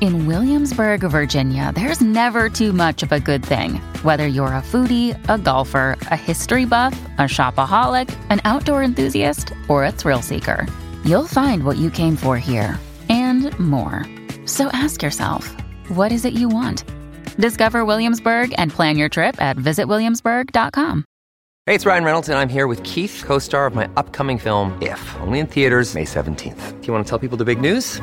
In Williamsburg, Virginia, there's never too much of a good thing. Whether you're a foodie, a golfer, a history buff, a shopaholic, an outdoor enthusiast, or a thrill seeker, you'll find what you came for here and more. So ask yourself, what is it you want? Discover Williamsburg and plan your trip at visitwilliamsburg.com. Hey, it's Ryan Reynolds, and I'm here with Keith, co star of my upcoming film, If, only in theaters, May 17th. Do you want to tell people the big news?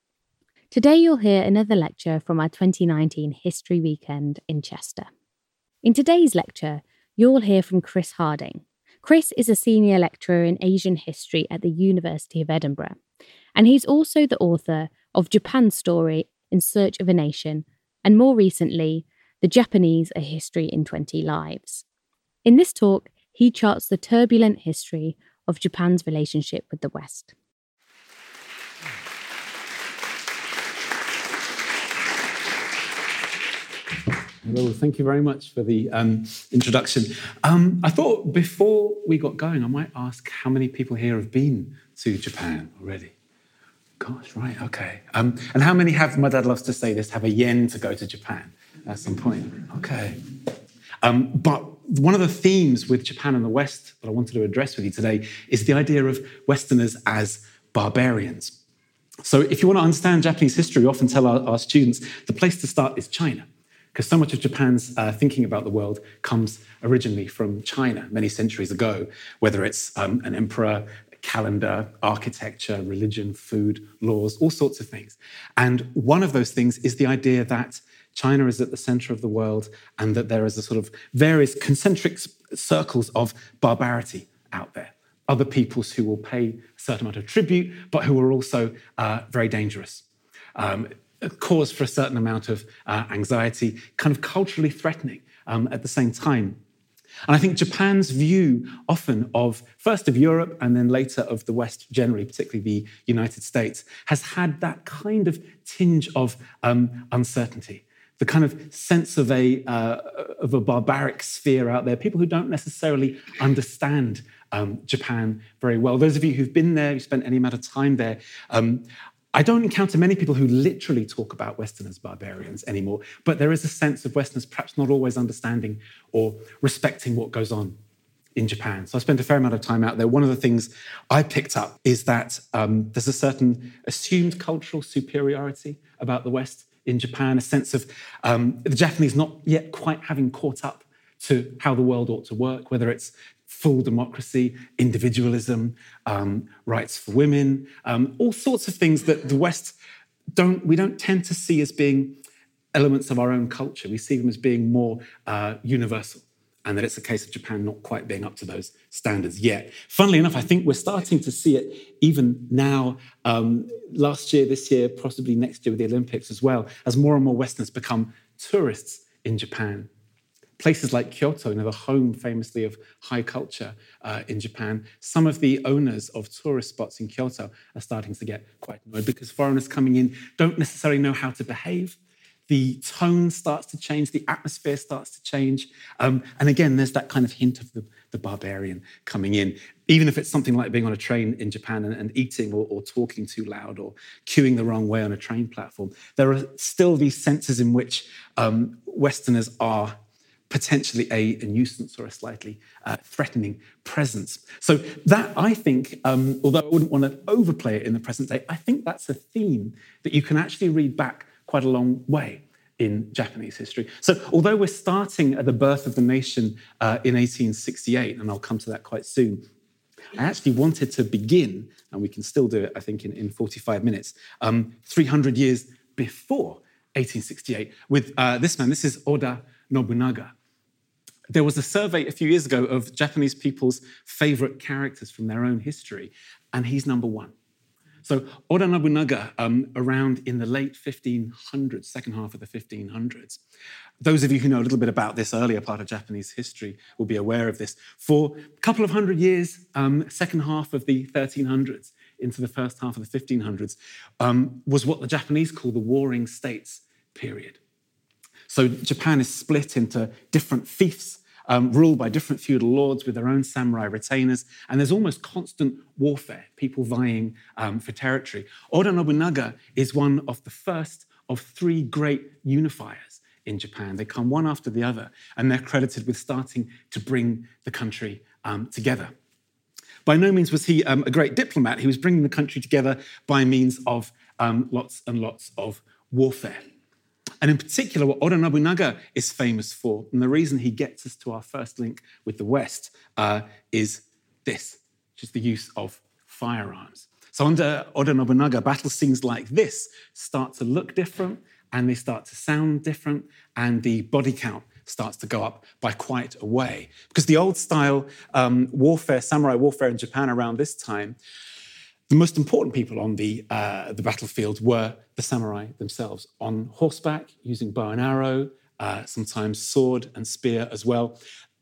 Today, you'll hear another lecture from our 2019 History Weekend in Chester. In today's lecture, you'll hear from Chris Harding. Chris is a senior lecturer in Asian history at the University of Edinburgh, and he's also the author of Japan's Story in Search of a Nation, and more recently, The Japanese A History in 20 Lives. In this talk, he charts the turbulent history of Japan's relationship with the West. Hello, thank you very much for the um, introduction. Um, I thought before we got going, I might ask how many people here have been to Japan already? Gosh, right, okay. Um, and how many have, my dad loves to say this, have a yen to go to Japan at some point? Okay. Um, but one of the themes with Japan and the West that I wanted to address with you today is the idea of Westerners as barbarians. So, if you want to understand Japanese history, we often tell our, our students the place to start is China because so much of Japan's uh, thinking about the world comes originally from China many centuries ago, whether it's um, an emperor, calendar, architecture, religion, food, laws, all sorts of things. And one of those things is the idea that China is at the center of the world and that there is a sort of various concentric circles of barbarity out there. Other peoples who will pay a certain amount of tribute, but who are also uh, very dangerous. Um, cause for a certain amount of uh, anxiety, kind of culturally threatening um, at the same time. And I think Japan's view often of first of Europe and then later of the West generally, particularly the United States, has had that kind of tinge of um, uncertainty, the kind of sense of a, uh, of a barbaric sphere out there, people who don't necessarily understand um, Japan very well. Those of you who've been there, who spent any amount of time there, um, I don't encounter many people who literally talk about Westerners barbarians anymore, but there is a sense of Westerners perhaps not always understanding or respecting what goes on in Japan. So I spent a fair amount of time out there. One of the things I picked up is that um, there's a certain assumed cultural superiority about the West in Japan, a sense of um, the Japanese not yet quite having caught up to how the world ought to work, whether it's full democracy, individualism, um, rights for women, um, all sorts of things that the West don't, we don't tend to see as being elements of our own culture. We see them as being more uh, universal and that it's a case of Japan not quite being up to those standards yet. Funnily enough, I think we're starting to see it even now, um, last year, this year, possibly next year with the Olympics as well, as more and more Westerners become tourists in Japan. Places like Kyoto, you know, the home famously of high culture uh, in Japan, some of the owners of tourist spots in Kyoto are starting to get quite annoyed because foreigners coming in don't necessarily know how to behave the tone starts to change, the atmosphere starts to change. Um, and again, there's that kind of hint of the, the, barbarian coming in. Even if it's something like being on a train in Japan and, and eating or, or, talking too loud or queuing the wrong way on a train platform, there are still these senses in which um, Westerners are potentially a, a, nuisance or a slightly uh, threatening presence. So, that I think, um, although I wouldn't want to overplay it in the present day, I think that's a theme that you can actually read back quite a long way in Japanese history. So, although we're starting at the birth of the nation uh, in 1868, and I'll come to that quite soon, I actually wanted to begin, and we can still do it, I think, in, in 45 minutes, um, 300 years before 1868, with uh, this man. This is Oda Nobunaga. There was a survey a few years ago of Japanese people's favorite characters from their own history, and he's number one. So Oda Nobunaga, um, around in the late 1500s, second half of the 1500s. Those of you who know a little bit about this earlier part of Japanese history will be aware of this. For a couple of hundred years, um, second half of the 1300s into the first half of the 1500s, um, was what the Japanese call the Warring States period. So Japan is split into different fiefs um, ruled by different feudal lords with their own samurai retainers, and there's almost constant warfare, people vying um, for territory. Oda Nobunaga is one of the first of three great unifiers in Japan. They come one after the other, and they're credited with starting to bring the country um, together. By no means was he um, a great diplomat. He was bringing the country together by means of um, lots and lots of warfare. And in particular, what Oda Nobunaga is famous for, and the reason he gets us to our first link with the West, uh, is this, which is the use of firearms. So under Oda Nobunaga, battle scenes like this start to look different, and they start to sound different, and the body count starts to go up by quite a way. Because the old style um, warfare, samurai warfare in Japan around this time, the most important people on the, uh, the battlefield were the samurai themselves, on horseback, using bow and arrow, uh, sometimes sword and spear as well.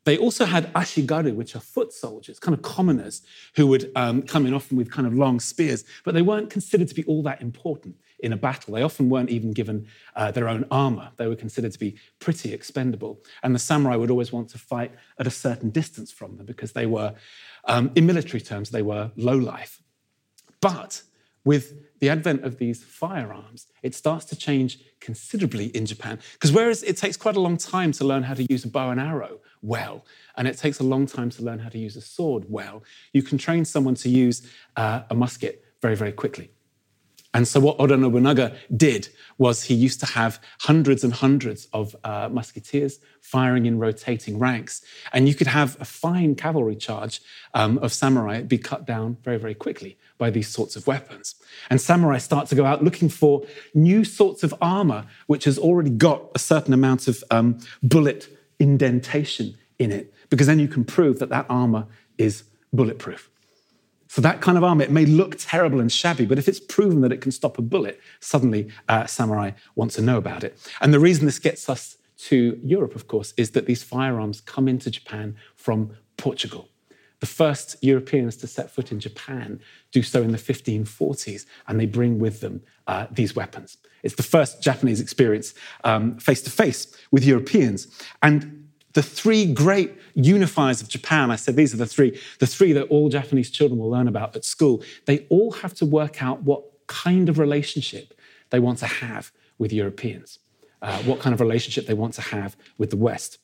They also had ashigaru, which are foot soldiers, kind of commoners, who would um, come in often with kind of long spears, but they weren't considered to be all that important in a battle. They often weren't even given uh, their own armor. They were considered to be pretty expendable. And the samurai would always want to fight at a certain distance from them because they were, um, in military terms, they were low life. But with the advent of these firearms, it starts to change considerably in Japan. Because whereas it takes quite a long time to learn how to use a bow and arrow well, and it takes a long time to learn how to use a sword well, you can train someone to use uh, a musket very, very quickly. And so, what Oda Nobunaga did was he used to have hundreds and hundreds of uh, musketeers firing in rotating ranks. And you could have a fine cavalry charge um, of samurai be cut down very, very quickly by these sorts of weapons. And samurai start to go out looking for new sorts of armor, which has already got a certain amount of um, bullet indentation in it, because then you can prove that that armor is bulletproof. So that kind of armor, it may look terrible and shabby, but if it's proven that it can stop a bullet, suddenly uh, samurai want to know about it. And the reason this gets us to Europe, of course, is that these firearms come into Japan from Portugal. The first Europeans to set foot in Japan do so in the 1540s, and they bring with them uh, these weapons. It's the first Japanese experience face to face with Europeans. And the three great unifiers of Japan, I said these are the three, the three that all Japanese children will learn about at school. They all have to work out what kind of relationship they want to have with Europeans, uh, what kind of relationship they want to have with the West.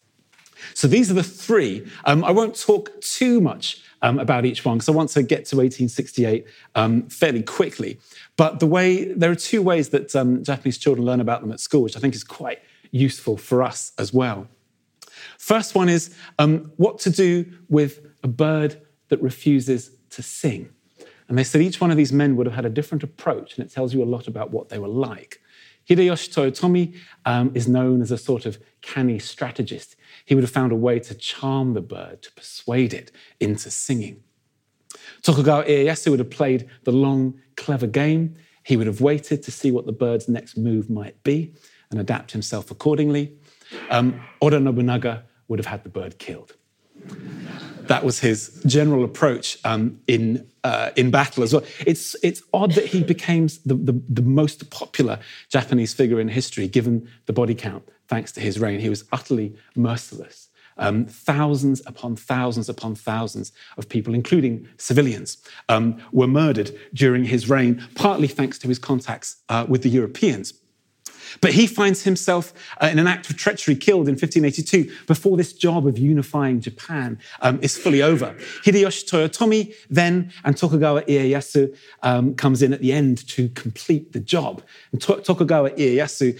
So these are the three. Um, I won't talk too much um, about each one because I want to get to 1868 um, fairly quickly. But the way there are two ways that um, Japanese children learn about them at school, which I think is quite useful for us as well. First one is um, what to do with a bird that refuses to sing. And they said each one of these men would have had a different approach, and it tells you a lot about what they were like. Hideyoshi Toyotomi um, is known as a sort of canny strategist. He would have found a way to charm the bird, to persuade it into singing. Tokugawa Ieyasu would have played the long, clever game. He would have waited to see what the bird's next move might be and adapt himself accordingly. Um, Oda Nobunaga would have had the bird killed. That was his general approach um, in, uh, in battle as well. It's, it's odd that he became the, the, the most popular Japanese figure in history, given the body count, thanks to his reign. He was utterly merciless. Um, thousands upon thousands upon thousands of people, including civilians, um, were murdered during his reign, partly thanks to his contacts uh, with the Europeans. But he finds himself uh, in an act of treachery killed in 1582 before this job of unifying Japan um, is fully over. Hideyoshi Toyotomi then and Tokugawa Ieyasu um, comes in at the end to complete the job. And to- Tokugawa Ieyasu,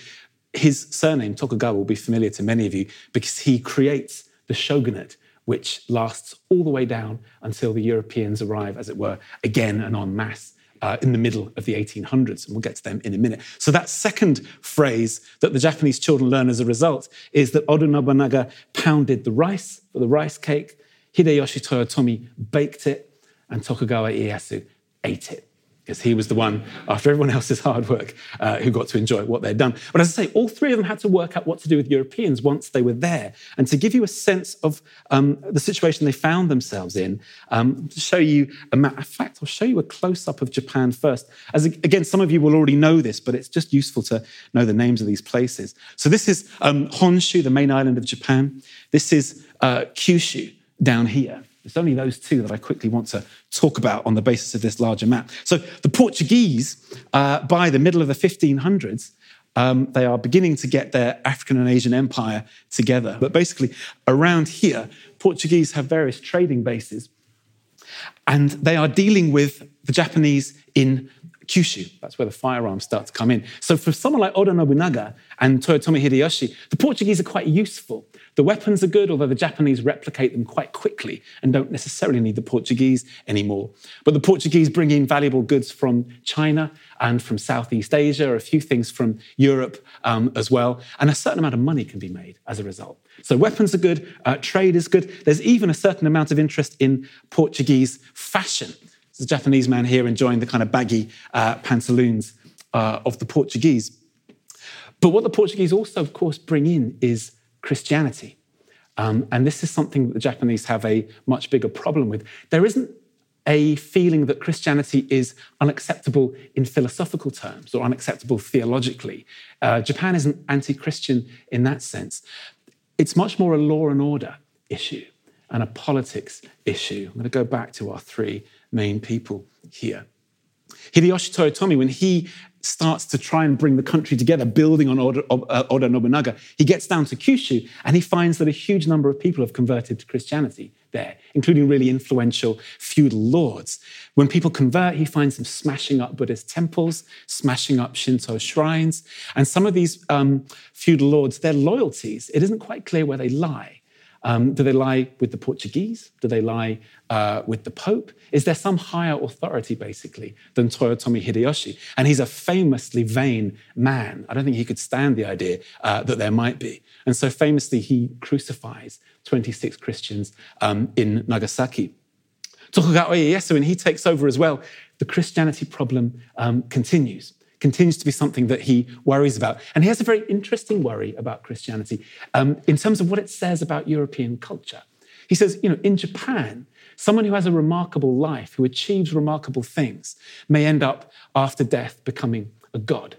his surname Tokugawa will be familiar to many of you because he creates the shogunate which lasts all the way down until the Europeans arrive, as it were, again and en masse uh, in the middle of the 1800s, and we'll get to them in a minute. So, that second phrase that the Japanese children learn as a result is that Oda Nobunaga pounded the rice for the rice cake, Hideyoshi Toyotomi baked it, and Tokugawa Ieyasu ate it because he was the one, after everyone else's hard work, uh, who got to enjoy what they'd done. But as I say, all three of them had to work out what to do with Europeans once they were there. And to give you a sense of um, the situation they found themselves in, um, to show you a map, in fact, I'll show you a close up of Japan first. As again, some of you will already know this, but it's just useful to know the names of these places. So this is um, Honshu, the main island of Japan. This is uh, Kyushu down here. It's only those two that I quickly want to talk about on the basis of this larger map. So the Portuguese, uh, by the middle of the 1500s, um, they are beginning to get their African and Asian empire together. But basically, around here, Portuguese have various trading bases, and they are dealing with the Japanese in Kyushu. That's where the firearms start to come in. So for someone like Oda Nobunaga and Toyotomi Hideyoshi, the Portuguese are quite useful. The weapons are good, although the Japanese replicate them quite quickly and don't necessarily need the Portuguese anymore. But the Portuguese bring in valuable goods from China and from Southeast Asia, a few things from Europe um, as well, and a certain amount of money can be made as a result. So weapons are good, uh, trade is good. There's even a certain amount of interest in Portuguese fashion. There's a Japanese man here enjoying the kind of baggy uh, pantaloons uh, of the Portuguese. But what the Portuguese also, of course, bring in is Christianity. Um, and this is something that the Japanese have a much bigger problem with. There isn't a feeling that Christianity is unacceptable in philosophical terms or unacceptable theologically. Uh, Japan isn't anti Christian in that sense. It's much more a law and order issue and a politics issue. I'm going to go back to our three main people here. Hideyoshi Toyotomi, when he starts to try and bring the country together, building on Oda, uh, Oda, Nobunaga, he gets down to Kyushu and he finds that a huge number of people have converted to Christianity there, including really influential feudal lords. When people convert, he finds them smashing up Buddhist temples, smashing up Shinto shrines. And some of these um, feudal lords, their loyalties, it isn't quite clear where they lie. Um, do they lie with the Portuguese? Do they lie uh, with the Pope? Is there some higher authority, basically, than Toyotomi Hideyoshi? And he's a famously vain man. I don't think he could stand the idea uh, that there might be. And so famously, he crucifies 26 Christians um, in Nagasaki. Tokugawa Ieyasu, when he takes over as well, the Christianity problem um, continues continues to be something that he worries about. And he has a very interesting worry about Christianity um, in terms of what it says about European culture. He says, you know, in Japan, someone who has a remarkable life, who achieves remarkable things, may end up after death becoming a god.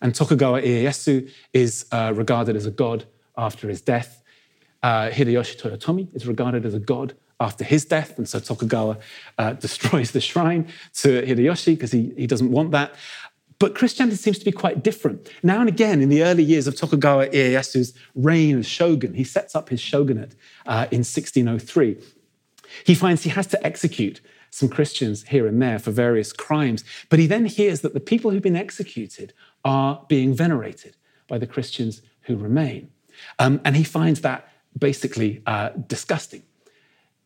And Tokugawa Ieyasu is uh, regarded as a god after his death. Uh, Hideyoshi Toyotomi is regarded as a god after his death, and so Tokugawa uh, destroys the shrine to Hideyoshi because he, he doesn't want that. But Christianity seems to be quite different. Now and again, in the early years of Tokugawa Ieyasu's reign as shogun, he sets up his shogunate uh, in 1603. He finds he has to execute some Christians here and there for various crimes, but he then hears that the people who've been executed are being venerated by the Christians who remain. Um, and he finds that basically uh, disgusting.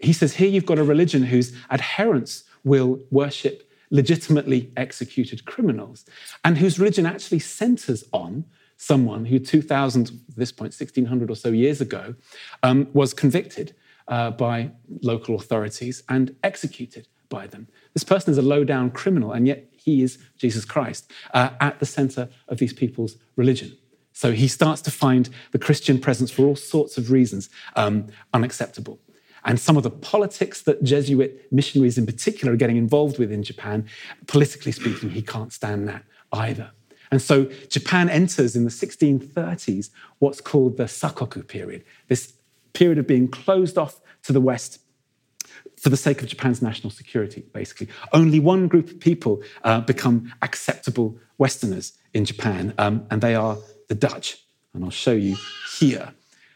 He says, Here you've got a religion whose adherents will worship legitimately executed criminals, and whose religion actually centers on someone who 2000, at this point, 1600 or so years ago, um, was convicted uh, by local authorities and executed by them. This person is a low down criminal, and yet he is Jesus Christ uh, at the center of these people's religion. So he starts to find the Christian presence for all sorts of reasons um, unacceptable. And some of the politics that Jesuit missionaries in particular are getting involved with in Japan, politically speaking, he can't stand that either. And so Japan enters in the 1630s what's called the Sakoku period, this period of being closed off to the West for the sake of Japan's national security, basically. Only one group of people uh, become acceptable Westerners in Japan, um, and they are the Dutch. And I'll show you here.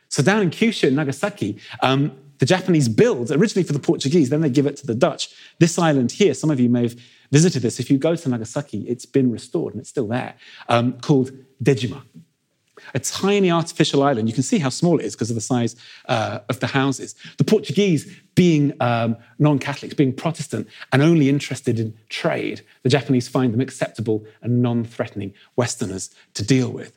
So down in Kyushu and Nagasaki, um, the Japanese build originally for the Portuguese, then they give it to the Dutch. This island here, some of you may have visited this. If you go to Nagasaki, it's been restored and it's still there, um, called Dejima a tiny artificial island. You can see how small it is because of the size uh, of the houses. The Portuguese, being um, non Catholics, being Protestant, and only interested in trade, the Japanese find them acceptable and non threatening Westerners to deal with.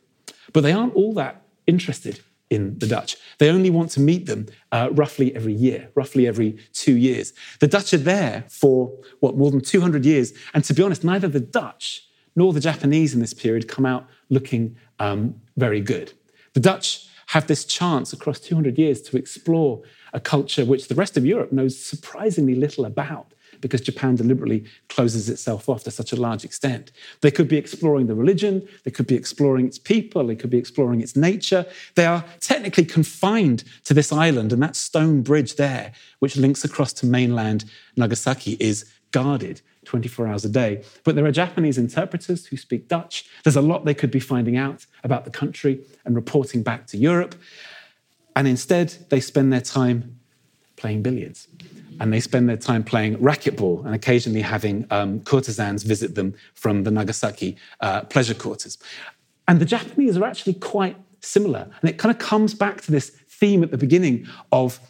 But they aren't all that interested in the Dutch. They only want to meet them uh, roughly every year, roughly every two years. The Dutch are there for, what, more than 200 years. And to be honest, neither the Dutch nor the Japanese in this period come out looking um, very good. The Dutch have this chance across 200 years to explore a culture which the rest of Europe knows surprisingly little about because Japan deliberately closes itself off to such a large extent. They could be exploring the religion, they could be exploring its people, they could be exploring its nature. They are technically confined to this island, and that stone bridge there, which links across to mainland Nagasaki, is guarded 24 hours a day. But there are Japanese interpreters who speak Dutch. There's a lot they could be finding out about the country and reporting back to Europe. And instead, they spend their time playing billiards. And they spend their time playing racquetball and occasionally having um, courtesans visit them from the Nagasaki uh, pleasure quarters. And the Japanese are actually quite similar. And it kind of comes back to this theme at the beginning of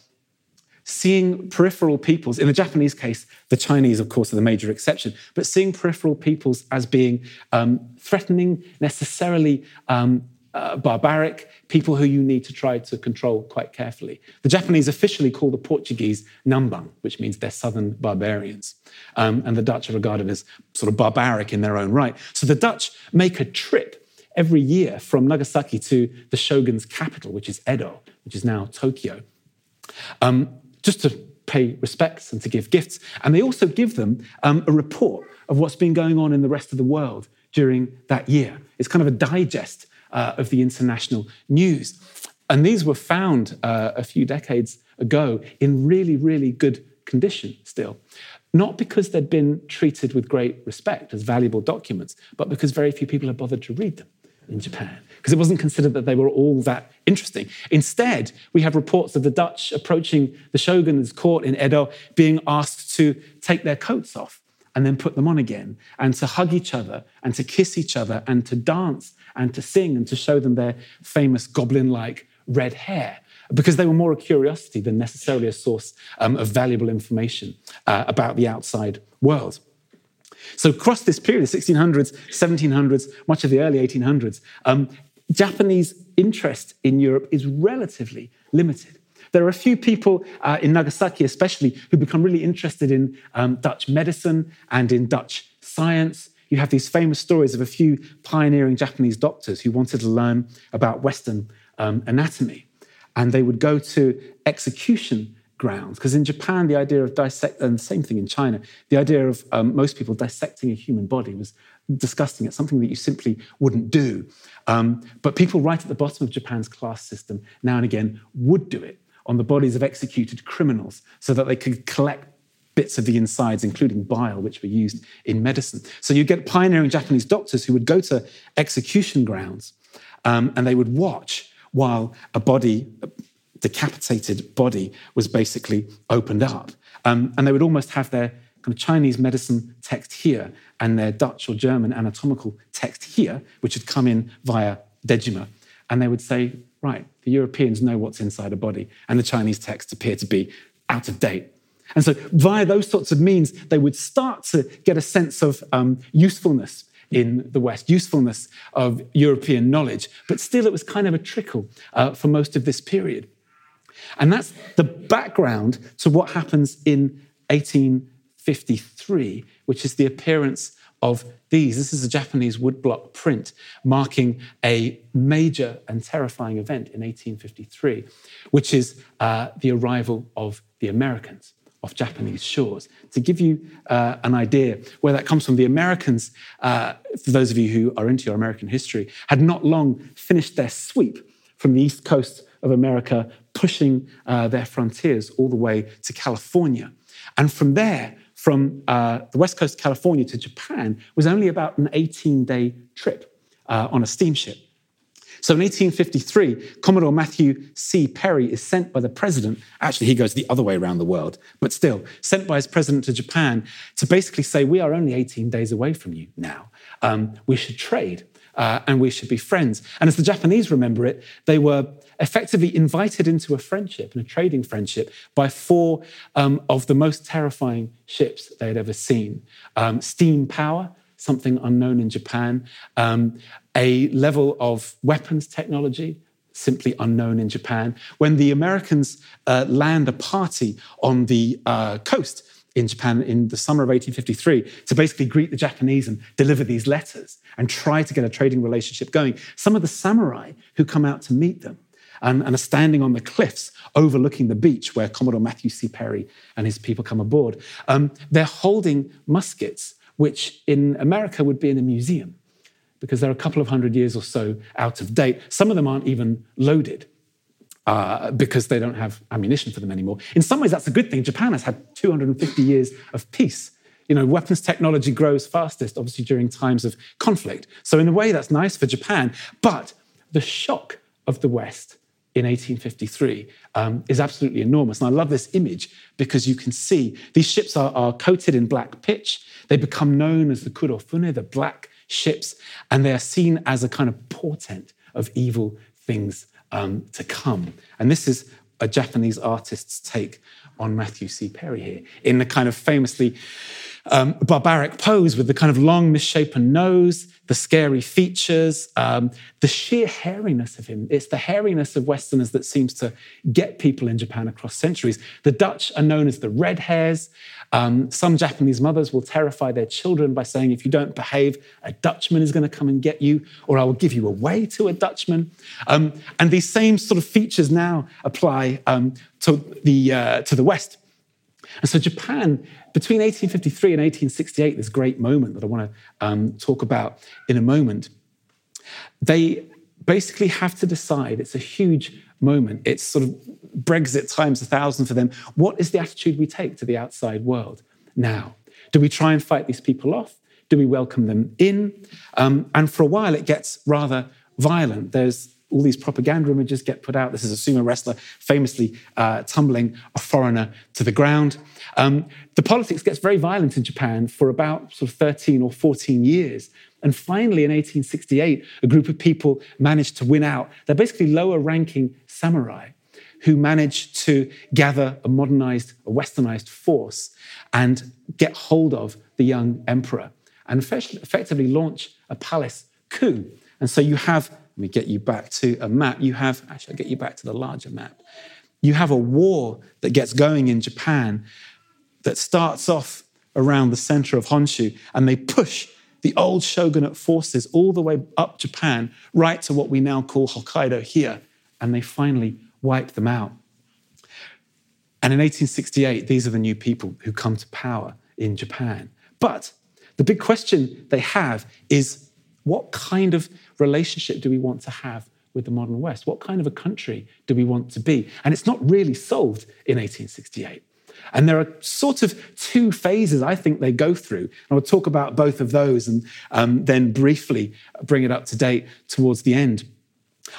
seeing peripheral peoples, in the Japanese case, the Chinese, of course, are the major exception, but seeing peripheral peoples as being um, threatening, necessarily um, uh, barbaric, people who you need to try to control quite carefully. The Japanese officially call the Portuguese Nanban, which means they're southern barbarians. Um, and the Dutch are regarded as sort of barbaric in their own right. So the Dutch make a trip every year from Nagasaki to the shogun's capital, which is Edo, which is now Tokyo. Um, just to pay respects and to give gifts. And they also give them um, a report of what's been going on in the rest of the world during that year. It's kind of a digest uh, of the international news. And these were found uh, a few decades ago in really, really good condition still. Not because they'd been treated with great respect as valuable documents, but because very few people had bothered to read them in Japan because it wasn't considered that they were all that interesting. Instead, we have reports of the Dutch approaching the shogun's court in Edo, being asked to take their coats off and then put them on again, and to hug each other, and to kiss each other, and to dance, and to sing, and to show them their famous goblin like red hair. Because they were more a curiosity than necessarily a source um, of valuable information uh, about the outside world. So, across this period, the 1600s, 1700s, much of the early 1800s, um, Japanese interest in Europe is relatively limited. There are a few people uh, in Nagasaki, especially, who become really interested in um, Dutch medicine and in Dutch science. You have these famous stories of a few pioneering Japanese doctors who wanted to learn about Western um, anatomy. And they would go to execution grounds. Because in Japan, the idea of dissect, and the same thing in China, the idea of um, most people dissecting a human body was disgusting. It's something that you simply wouldn't do. Um, but people right at the bottom of Japan's class system now and again would do it on the bodies of executed criminals so that they could collect bits of the insides, including bile, which were used in medicine. So you get pioneering Japanese doctors who would go to execution grounds um, and they would watch while a body, a decapitated body, was basically opened up. Um, and they would almost have their kind of Chinese medicine text here and their Dutch or German anatomical text here, which had come in via Dejima. And they would say, right, the Europeans know what's inside a body, and the Chinese texts appear to be out of date. And so, via those sorts of means, they would start to get a sense of um, usefulness in the West, usefulness of European knowledge. But still, it was kind of a trickle uh, for most of this period. And that's the background to what happens in 1853, which is the appearance of these. This is a Japanese woodblock print marking a major and terrifying event in 1853, which is uh, the arrival of the Americans off Japanese shores. To give you uh, an idea where that comes from, the Americans, uh, for those of you who are into your American history, had not long finished their sweep from the east coast of America, pushing uh, their frontiers all the way to California. And from there, from uh, the west coast of California to Japan was only about an 18 day trip uh, on a steamship. So in 1853, Commodore Matthew C. Perry is sent by the president. Actually, he goes the other way around the world, but still, sent by his president to Japan to basically say, We are only 18 days away from you now. Um, we should trade uh, and we should be friends. And as the Japanese remember it, they were effectively invited into a friendship and a trading friendship by four um, of the most terrifying ships they had ever seen um, steam power, something unknown in Japan, um, a level of weapons technology, simply unknown in Japan. When the Americans uh, land a party on the uh, coast in Japan in the summer of 1853 to basically greet the Japanese and deliver these letters and try to get a trading relationship going, some of the samurai who come out to meet them and, and, are standing on the cliffs overlooking the beach where Commodore Matthew C. Perry and his people come aboard. Um, they're holding muskets, which in America would be in a museum because they're a couple of hundred years or so out of date. Some of them aren't even loaded. Uh, because they don't have ammunition for them anymore. In some ways, that's a good thing. Japan has had 250 years of peace. You know, weapons technology grows fastest, obviously, during times of conflict. So, in a way, that's nice for Japan. But the shock of the West in 1853 um, is absolutely enormous. And I love this image because you can see these ships are, are coated in black pitch. They become known as the Kurofune, the black ships, and they are seen as a kind of portent of evil things um, to come. And this is a Japanese artist's take on Matthew C. Perry here in the kind of famously um, barbaric pose with the kind of long, misshapen nose, the scary features, um, the sheer hairiness of him. It's the hairiness of Westerners that seems to get people in Japan across centuries. The Dutch are known as the red hairs. Um, some Japanese mothers will terrify their children by saying, if you don't behave, a Dutchman is going to come and get you, or I will give you away to a Dutchman. Um, and these same sort of features now apply um, to, the, uh, to the West. And so Japan, between 1853 and 1868, this great moment that I want to um, talk about in a moment, they basically have to decide. It's a huge moment. It's sort of Brexit times a thousand for them. What is the attitude we take to the outside world now? Do we try and fight these people off? Do we welcome them in? Um, and for a while, it gets rather violent. There's all these propaganda images get put out. This is a sumo wrestler famously uh, tumbling a foreigner to the ground. Um, the politics gets very violent in Japan for about sort of 13 or 14 years. And finally, in 1868, a group of people managed to win out. They're basically lower ranking samurai who managed to gather a modernized, a westernized force and get hold of the young emperor and effectively launch a palace coup. And so you have let me get you back to a map. You have, actually, I'll get you back to the larger map. You have a war that gets going in Japan that starts off around the center of Honshu, and they push the old shogunate forces all the way up Japan, right to what we now call Hokkaido here, and they finally wipe them out. And in 1868, these are the new people who come to power in Japan. But the big question they have is what kind of relationship do we want to have with the modern West? What kind of a country do we want to be? And it's not really solved in 1868. And there are sort of two phases I think they go through. And I'll talk about both of those and um, then briefly bring it up to date towards the end.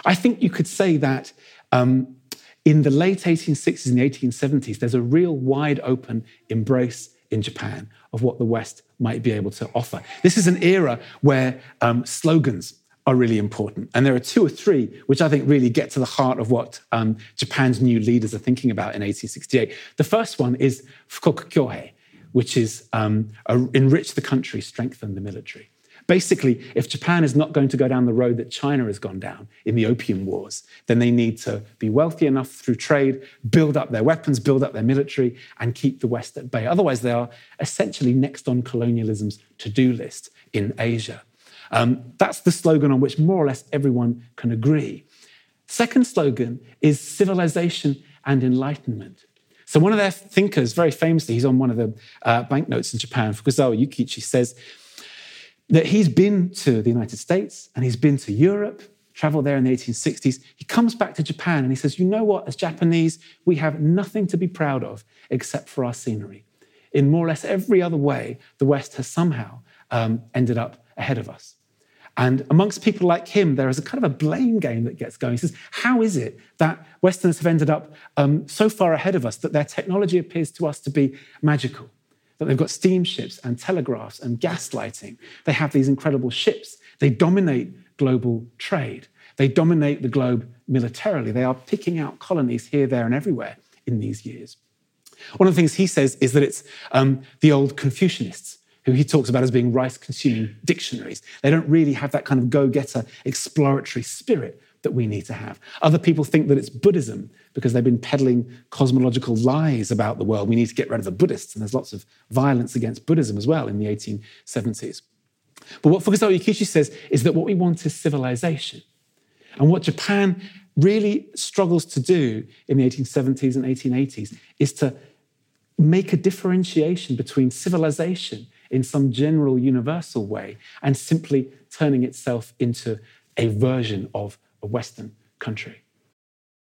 I think you could say that um, in the late 1860s and the 1870s, there's a real wide open embrace in Japan of what the West might be able to offer. This is an era where um, slogans are really important. And there are two or three which I think really get to the heart of what um, Japan's new leaders are thinking about in 1868. The first one is Fukoku Kyohei, which is um, enrich the country, strengthen the military. Basically, if Japan is not going to go down the road that China has gone down in the Opium Wars, then they need to be wealthy enough through trade, build up their weapons, build up their military, and keep the West at bay. Otherwise, they are essentially next on colonialism's to do list in Asia. Um, that's the slogan on which more or less everyone can agree. Second slogan is civilization and enlightenment. So one of their thinkers, very famously, he's on one of the uh, banknotes in Japan, Fukuzawa Yukichi, says that he's been to the United States and he's been to Europe, traveled there in the 1860s. He comes back to Japan and he says, You know what? As Japanese, we have nothing to be proud of except for our scenery. In more or less every other way, the West has somehow um, ended up ahead of us. And amongst people like him, there is a kind of a blame game that gets going. He says, How is it that Westerners have ended up um, so far ahead of us that their technology appears to us to be magical? That they've got steamships and telegraphs and gas lighting. They have these incredible ships. They dominate global trade. They dominate the globe militarily. They are picking out colonies here, there, and everywhere in these years. One of the things he says is that it's um, the old Confucianists who he talks about as being rice consuming dictionaries. They don't really have that kind of go getter exploratory spirit that we need to have. Other people think that it's Buddhism because they've been peddling cosmological lies about the world. We need to get rid of the Buddhists, and there's lots of violence against Buddhism as well in the 1870s. But what Fukuzawa Yukichi says is that what we want is civilization. And what Japan really struggles to do in the 1870s and 1880s is to make a differentiation between civilization in some general universal way and simply turning itself into a version of a Western country.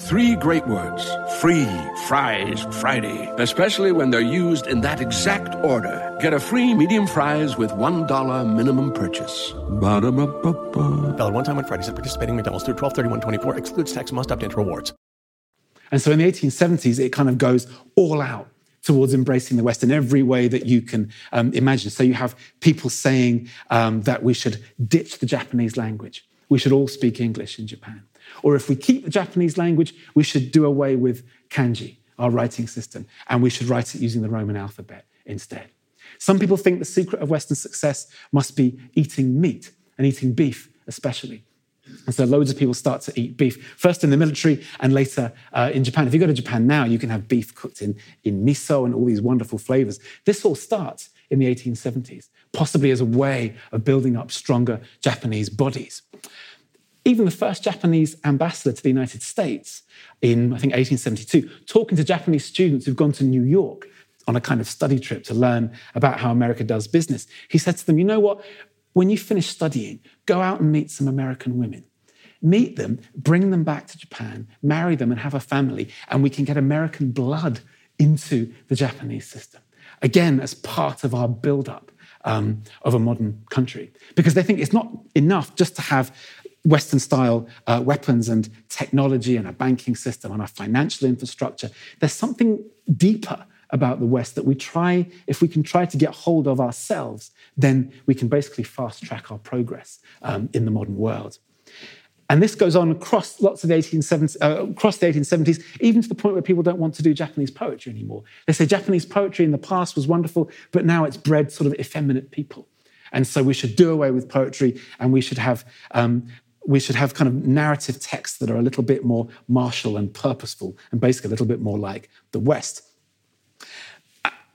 Three great words free fries Friday, especially when they're used in that exact order. Get a free medium fries with $1 minimum purchase. Ba-da-ba-ba-ba. Valid one time on Fridays at participating McDonald's through 12 24 excludes tax, must opt into rewards. And so in the 1870s, it kind of goes all out towards embracing the West in every way that you can um, imagine. So you have people saying um, that we should ditch the Japanese language, we should all speak English in Japan. Or if we keep the Japanese language, we should do away with kanji, our writing system, and we should write it using the Roman alphabet instead. Some people think the secret of Western success must be eating meat and eating beef, especially. And so loads of people start to eat beef, first in the military and later uh, in Japan. If you go to Japan now, you can have beef cooked in, in miso and all these wonderful flavors. This all starts in the 1870s, possibly as a way of building up stronger Japanese bodies. Even the first Japanese ambassador to the United States in, I think, 1872, talking to Japanese students who've gone to New York on a kind of study trip to learn about how America does business, he said to them, You know what? When you finish studying, go out and meet some American women. Meet them, bring them back to Japan, marry them, and have a family, and we can get American blood into the Japanese system. Again, as part of our build up um, of a modern country. Because they think it's not enough just to have Western style uh, weapons and technology and a banking system and a financial infrastructure. There's something deeper about the West that we try, if we can try to get hold of ourselves, then we can basically fast track our progress um, in the modern world. And this goes on across lots of the 1870s, uh, across the 1870s, even to the point where people don't want to do Japanese poetry anymore. They say Japanese poetry in the past was wonderful, but now it's bred sort of effeminate people. And so we should do away with poetry and we should have um, we should have kind of narrative texts that are a little bit more martial and purposeful and basically a little bit more like the West.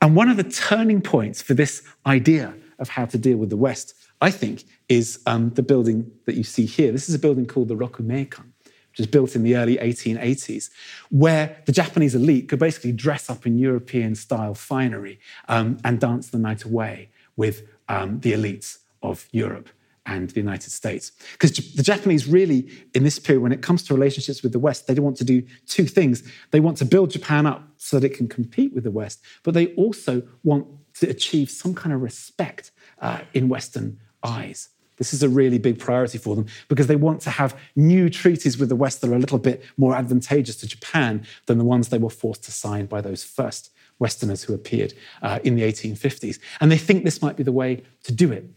And one of the turning points for this idea of how to deal with the West, I think, is um, the building that you see here. This is a building called the Rokumeikan, which was built in the early 1880s, where the Japanese elite could basically dress up in European style finery um, and dance the night away with um, the elites of Europe and the United States. Because the Japanese really, in this period, when it comes to relationships with the West, they want to do two things. They want to build Japan up so that it can compete with the West, but they also want to achieve some kind of respect uh, in Western eyes. This is a really big priority for them because they want to have new treaties with the West that are a little bit more advantageous to Japan than the ones they were forced to sign by those first Westerners who appeared uh, in the 1850s. And they think this might be the way to do it.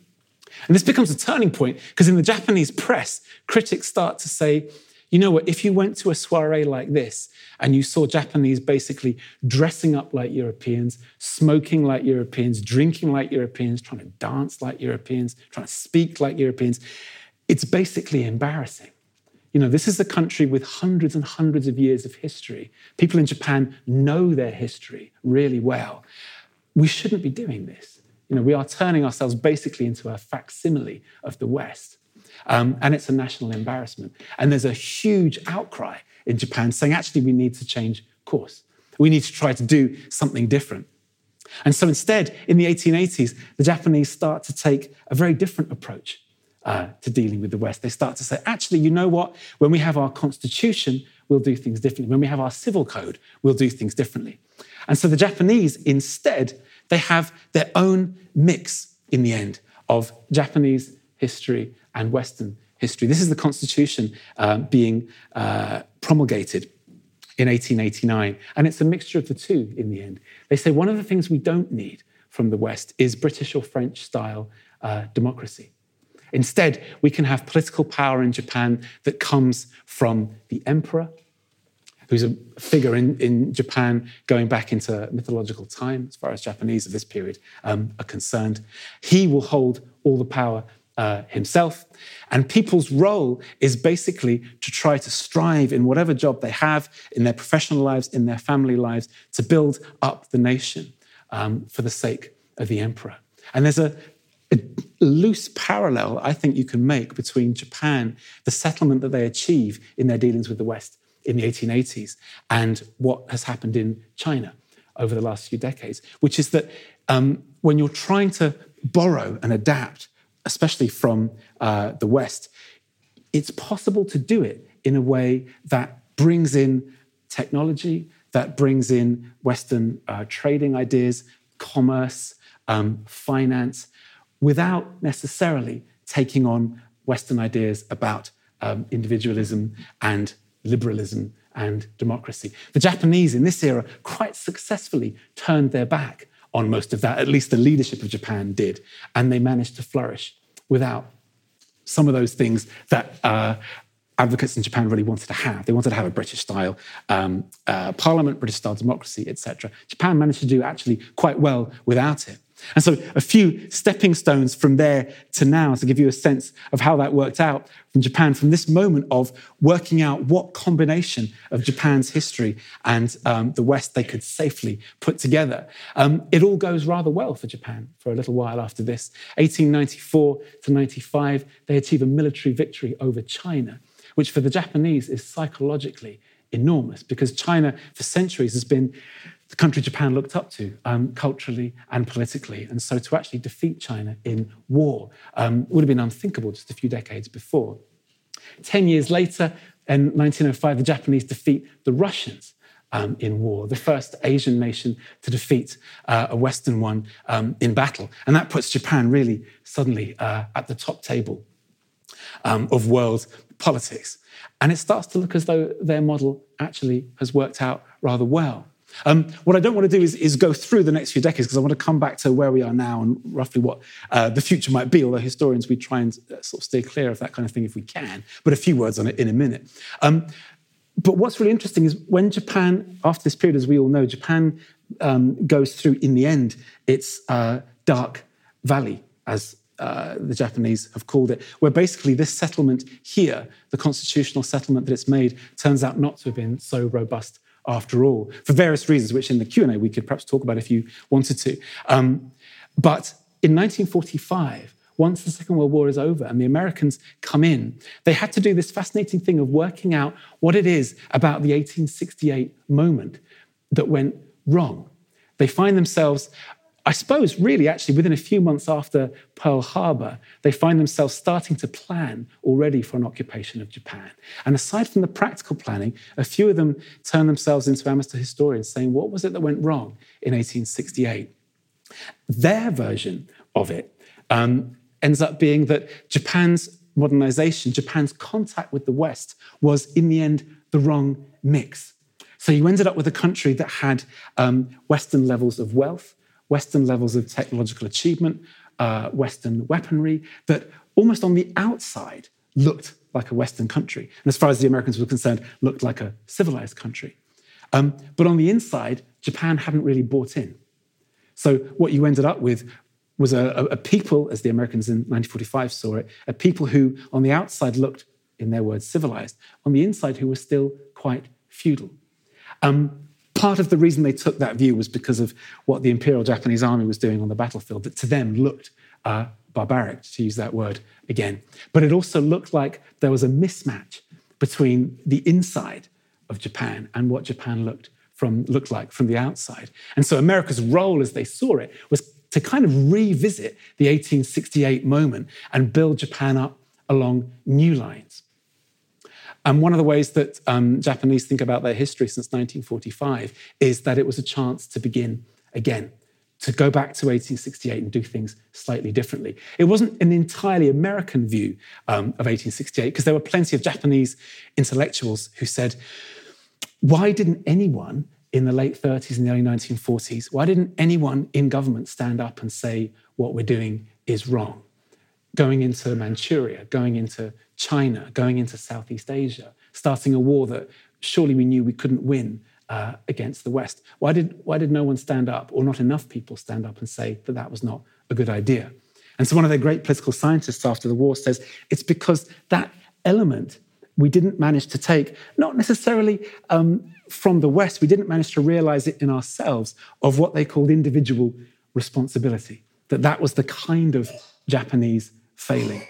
And this becomes a turning point because in the Japanese press, critics start to say, you know what, if you went to a soiree like this and you saw Japanese basically dressing up like Europeans, smoking like Europeans, drinking like Europeans, trying to dance like Europeans, trying to speak like Europeans, it's basically embarrassing. You know, this is a country with hundreds and hundreds of years of history. People in Japan know their history really well. We shouldn't be doing this. You know, we are turning ourselves basically into a facsimile of the West. Um, and it's a national embarrassment. And there's a huge outcry in Japan saying, actually, we need to change course. We need to try to do something different. And so instead, in the 1880s, the Japanese start to take a very different approach uh, to dealing with the West. They start to say, actually, you know what? When we have our constitution, we'll do things differently. When we have our civil code, we'll do things differently. And so the Japanese instead they have their own mix in the end of Japanese history and Western history. This is the Constitution uh, being uh, promulgated in 1889, and it's a mixture of the two in the end. They say one of the things we don't need from the West is British or French style uh, democracy. Instead, we can have political power in Japan that comes from the emperor who's a figure in, in Japan going back into mythological time, as far as Japanese of this period um, are concerned. He will hold all the power uh, himself. And people's role is basically to try to strive in whatever job they have, in their professional lives, in their family lives, to build up the nation um, for the sake of the emperor. And there's a, a loose parallel I think you can make between Japan, the settlement that they achieve in their dealings with the West, in the 1880s and what has happened in China over the last few decades, which is that um, when you're trying to borrow and adapt, especially from uh, the West, it's possible to do it in a way that brings in technology, that brings in Western uh, trading ideas, commerce, um, finance, without necessarily taking on Western ideas about um, individualism and liberalism and democracy. The Japanese in this era quite successfully turned their back on most of that, at least the leadership of Japan did, and they managed to flourish without some of those things that uh, advocates in Japan really wanted to have. They wanted to have a British style um, uh, parliament, British style democracy, etc. Japan managed to do actually quite well without it. And so, a few stepping stones from there to now to give you a sense of how that worked out from Japan, from this moment of working out what combination of Japan's history and um, the West they could safely put together. Um, it all goes rather well for Japan for a little while after this. 1894 to 95, they achieve a military victory over China, which for the Japanese is psychologically enormous because China, for centuries, has been the country Japan looked up to um, culturally and politically. And so to actually defeat China in war um, would have been unthinkable just a few decades before. Ten years later, in 1905, the Japanese defeat the Russians. Um, in war, the first Asian nation to defeat uh, a Western one um, in battle. And that puts Japan really suddenly uh, at the top table um, of world politics. And it starts to look as though their model actually has worked out rather well. Um, what I don't want to do is, is, go through the next few decades because I want to come back to where we are now and roughly what uh, the future might be. Although historians, we try and uh, sort of stay clear of that kind of thing if we can. But a few words on it in a minute. Um, but what's really interesting is when Japan, after this period, as we all know, Japan um, goes through, in the end, its uh, dark valley, as uh, the Japanese have called it, where basically this settlement here, the constitutional settlement that it's made, turns out not to have been so robust after all, for various reasons, which in the Q&A we could perhaps talk about if you wanted to. Um, but in 1945, once the Second World War is over and the Americans come in, they had to do this fascinating thing of working out what it is about the 1868 moment that went wrong. They find themselves I suppose, really, actually, within a few months after Pearl Harbor, they find themselves starting to plan already for an occupation of Japan. And aside from the practical planning, a few of them turn themselves into amateur historians saying, what was it that went wrong in 1868? Their version of it um, ends up being that Japan's modernization, Japan's contact with the West, was in the end the wrong mix. So you ended up with a country that had um, Western levels of wealth Western levels of technological achievement, uh, Western weaponry, that almost on the outside looked like a Western country. And as far as the Americans were concerned, looked like a civilized country. Um, but on the inside, Japan hadn't really bought in. So what you ended up with was a, a, people, as the Americans in 1945 saw it, a people who on the outside looked, in their words, civilized, on the inside who were still quite feudal. Um, part of the reason they took that view was because of what the Imperial Japanese Army was doing on the battlefield, that to them looked uh, barbaric, to use that word again. But it also looked like there was a mismatch between the inside of Japan and what Japan looked from looked like from the outside. And so America's role as they saw it was to kind of revisit the 1868 moment and build Japan up along new lines. And one of the ways that um, Japanese think about their history since 1945 is that it was a chance to begin again, to go back to 1868 and do things slightly differently. It wasn't an entirely American view um, of 1868, because there were plenty of Japanese intellectuals who said, why didn't anyone in the late 30s and the early 1940s, why didn't anyone in government stand up and say what we're doing is wrong? Going into Manchuria, going into China, going into Southeast Asia, starting a war that surely we knew we couldn't win uh, against the West. Why did, why did no one stand up, or not enough people stand up and say that that was not a good idea? And so one of their great political scientists after the war says it's because that element we didn't manage to take, not necessarily um, from the West, we didn't manage to realize it in ourselves of what they called individual responsibility, that that was the kind of Japanese failing.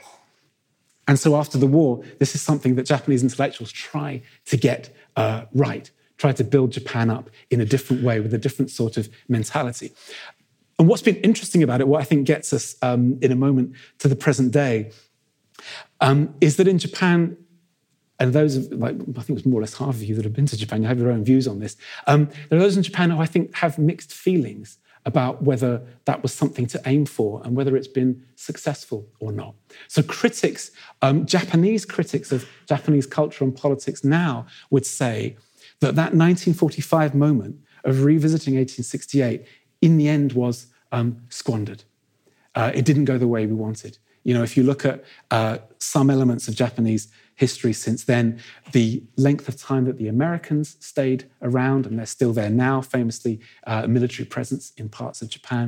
And so after the war, this is something that Japanese intellectuals try to get uh, right, try to build Japan up in a different way with a different sort of mentality. And what's been interesting about it, what I think gets us um, in a moment to the present day, um, is that in Japan, and those, of, like I think it's more or less half of you that have been to Japan, you have your own views on this. Um, there are those in Japan who I think have mixed feelings about whether that was something to aim for and whether it's been successful or not. So, critics, um, Japanese critics of Japanese culture and politics now would say that that 1945 moment of revisiting 1868 in the end was um, squandered. Uh, it didn't go the way we wanted. You know, if you look at uh, some elements of Japanese history since then, the length of time that the Americans stayed around, and they're still there now, famously, uh, military presence in parts of Japan.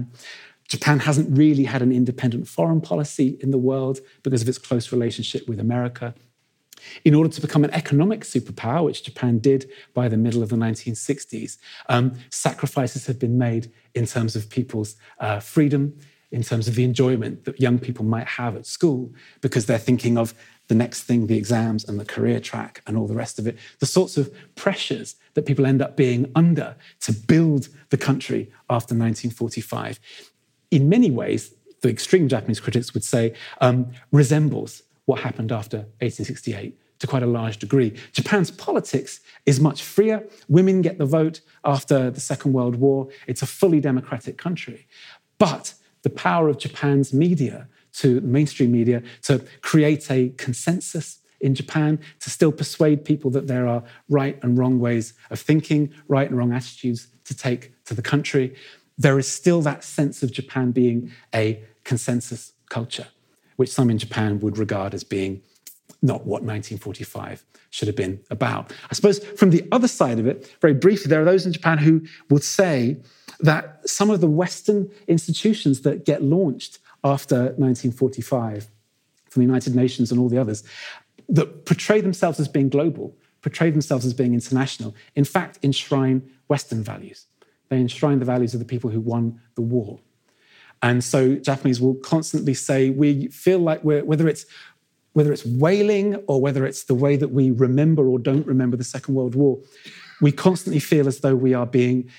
Japan hasn't really had an independent foreign policy in the world because of its close relationship with America. In order to become an economic superpower, which Japan did by the middle of the 1960s, um, sacrifices have been made in terms of people's uh, freedom, in terms of the enjoyment that young people might have at school, because they're thinking of the next thing, the exams and the career track and all the rest of it, the sorts of pressures that people end up being under to build the country after 1945 in many ways, the extreme Japanese critics would say, um, resembles what happened after 1868 to quite a large degree. Japan's politics is much freer. Women get the vote after the Second World War. It's a fully democratic country. But the power of Japan's media to mainstream media to create a consensus in Japan, to still persuade people that there are right and wrong ways of thinking, right and wrong attitudes to take to the country there is still that sense of Japan being a consensus culture, which some in Japan would regard as being not what 1945 should have been about. I suppose from the other side of it, very briefly, there are those in Japan who would say that some of the Western institutions that get launched after 1945, from the United Nations and all the others, that portray themselves as being global, portray themselves as being international, in fact, enshrine Western values. They enshrine the values of the people who won the war. And so Japanese will constantly say, we feel like we're, whether it's whether it's whaling or whether it's the way that we remember or don't remember the Second World War, we constantly feel as though we are being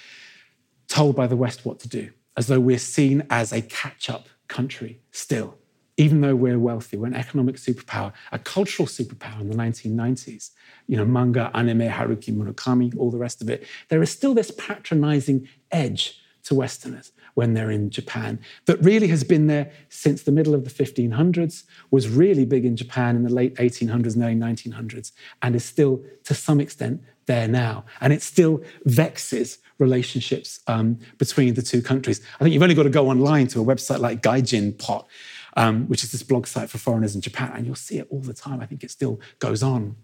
told by the West what to do, as though we're seen as a catch up country still even though we're wealthy, we're an economic superpower, a cultural superpower in the 1990s, you know, manga, anime, Haruki Murakami, all the rest of it, there is still this patronizing edge to Westerners when they're in Japan that really has been there since the middle of the 1500s, was really big in Japan in the late 1800s and early 1900s, and is still to some extent there now. And it still vexes relationships um, between the two countries. I think you've only got to go online to a website like Gaijin Pot um, which is this blog site for foreigners in Japan. And you'll see it all the time. I think it still goes on.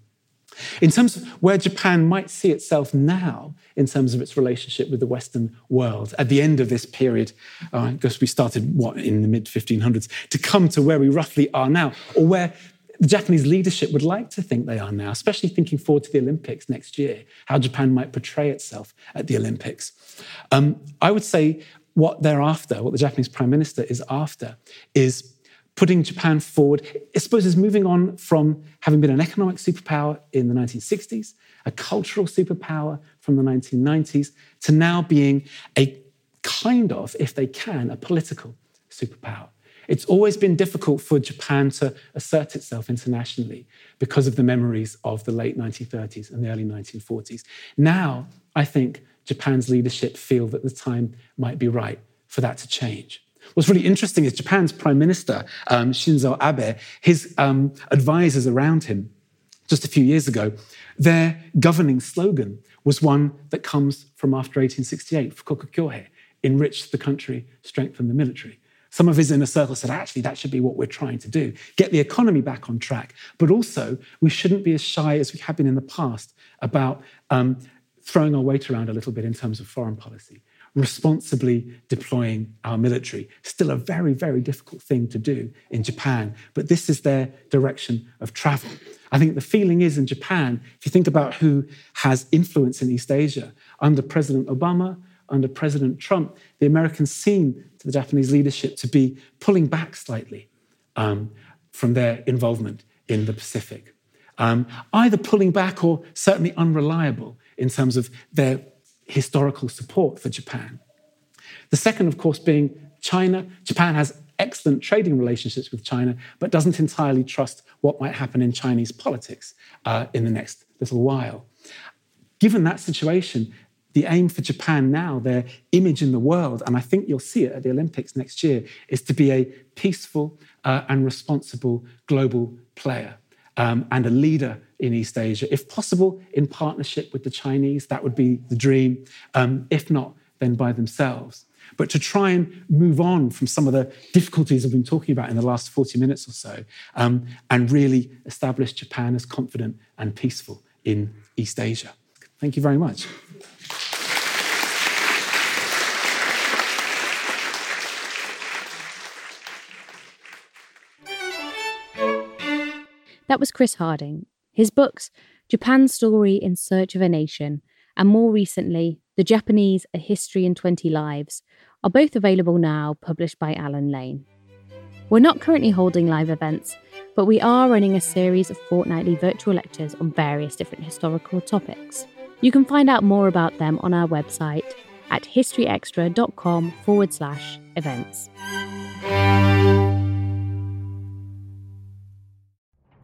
In terms of where Japan might see itself now, in terms of its relationship with the Western world, at the end of this period, uh, I guess we started, what, in the mid 1500s, to come to where we roughly are now, or where the Japanese leadership would like to think they are now, especially thinking forward to the Olympics next year, how Japan might portray itself at the Olympics. Um, I would say what they're after, what the Japanese prime minister is after, is putting Japan forward, I suppose, is moving on from having been an economic superpower in the 1960s, a cultural superpower from the 1990s, to now being a kind of, if they can, a political superpower. It's always been difficult for Japan to assert itself internationally because of the memories of the late 1930s and the early 1940s. Now, I think Japan's leadership feel that the time might be right for that to change. What's really interesting is Japan's Prime Minister, um, Shinzo Abe, his um, advisors around him just a few years ago, their governing slogan was one that comes from after 1868, Fukoku Kyohei, enrich the country, strengthen the military. Some of his inner circle said, actually, that should be what we're trying to do get the economy back on track. But also, we shouldn't be as shy as we have been in the past about um, throwing our weight around a little bit in terms of foreign policy responsibly deploying our military. Still a very, very difficult thing to do in Japan, but this is their direction of travel. I think the feeling is in Japan, if you think about who has influence in East Asia, under President Obama, under President Trump, the Americans seem to the Japanese leadership to be pulling back slightly um, from their involvement in the Pacific. Um, either pulling back or certainly unreliable in terms of their historical support for Japan. The second, of course, being China. Japan has excellent trading relationships with China, but doesn't entirely trust what might happen in Chinese politics uh, in the next little while. Given that situation, the aim for Japan now, their image in the world, and I think you'll see it at the Olympics next year, is to be a peaceful uh, and responsible global player um, and a leader in East Asia. If possible, in partnership with the Chinese, that would be the dream. Um, if not, then by themselves. But to try and move on from some of the difficulties I've been talking about in the last 40 minutes or so, um, and really establish Japan as confident and peaceful in East Asia. Thank you very much. That was Chris Harding. His books, Japan's Story in Search of a Nation, and more recently, The Japanese A History in 20 Lives, are both available now, published by Allen Lane. We're not currently holding live events, but we are running a series of fortnightly virtual lectures on various different historical topics. You can find out more about them on our website at historyextra.com forward slash events.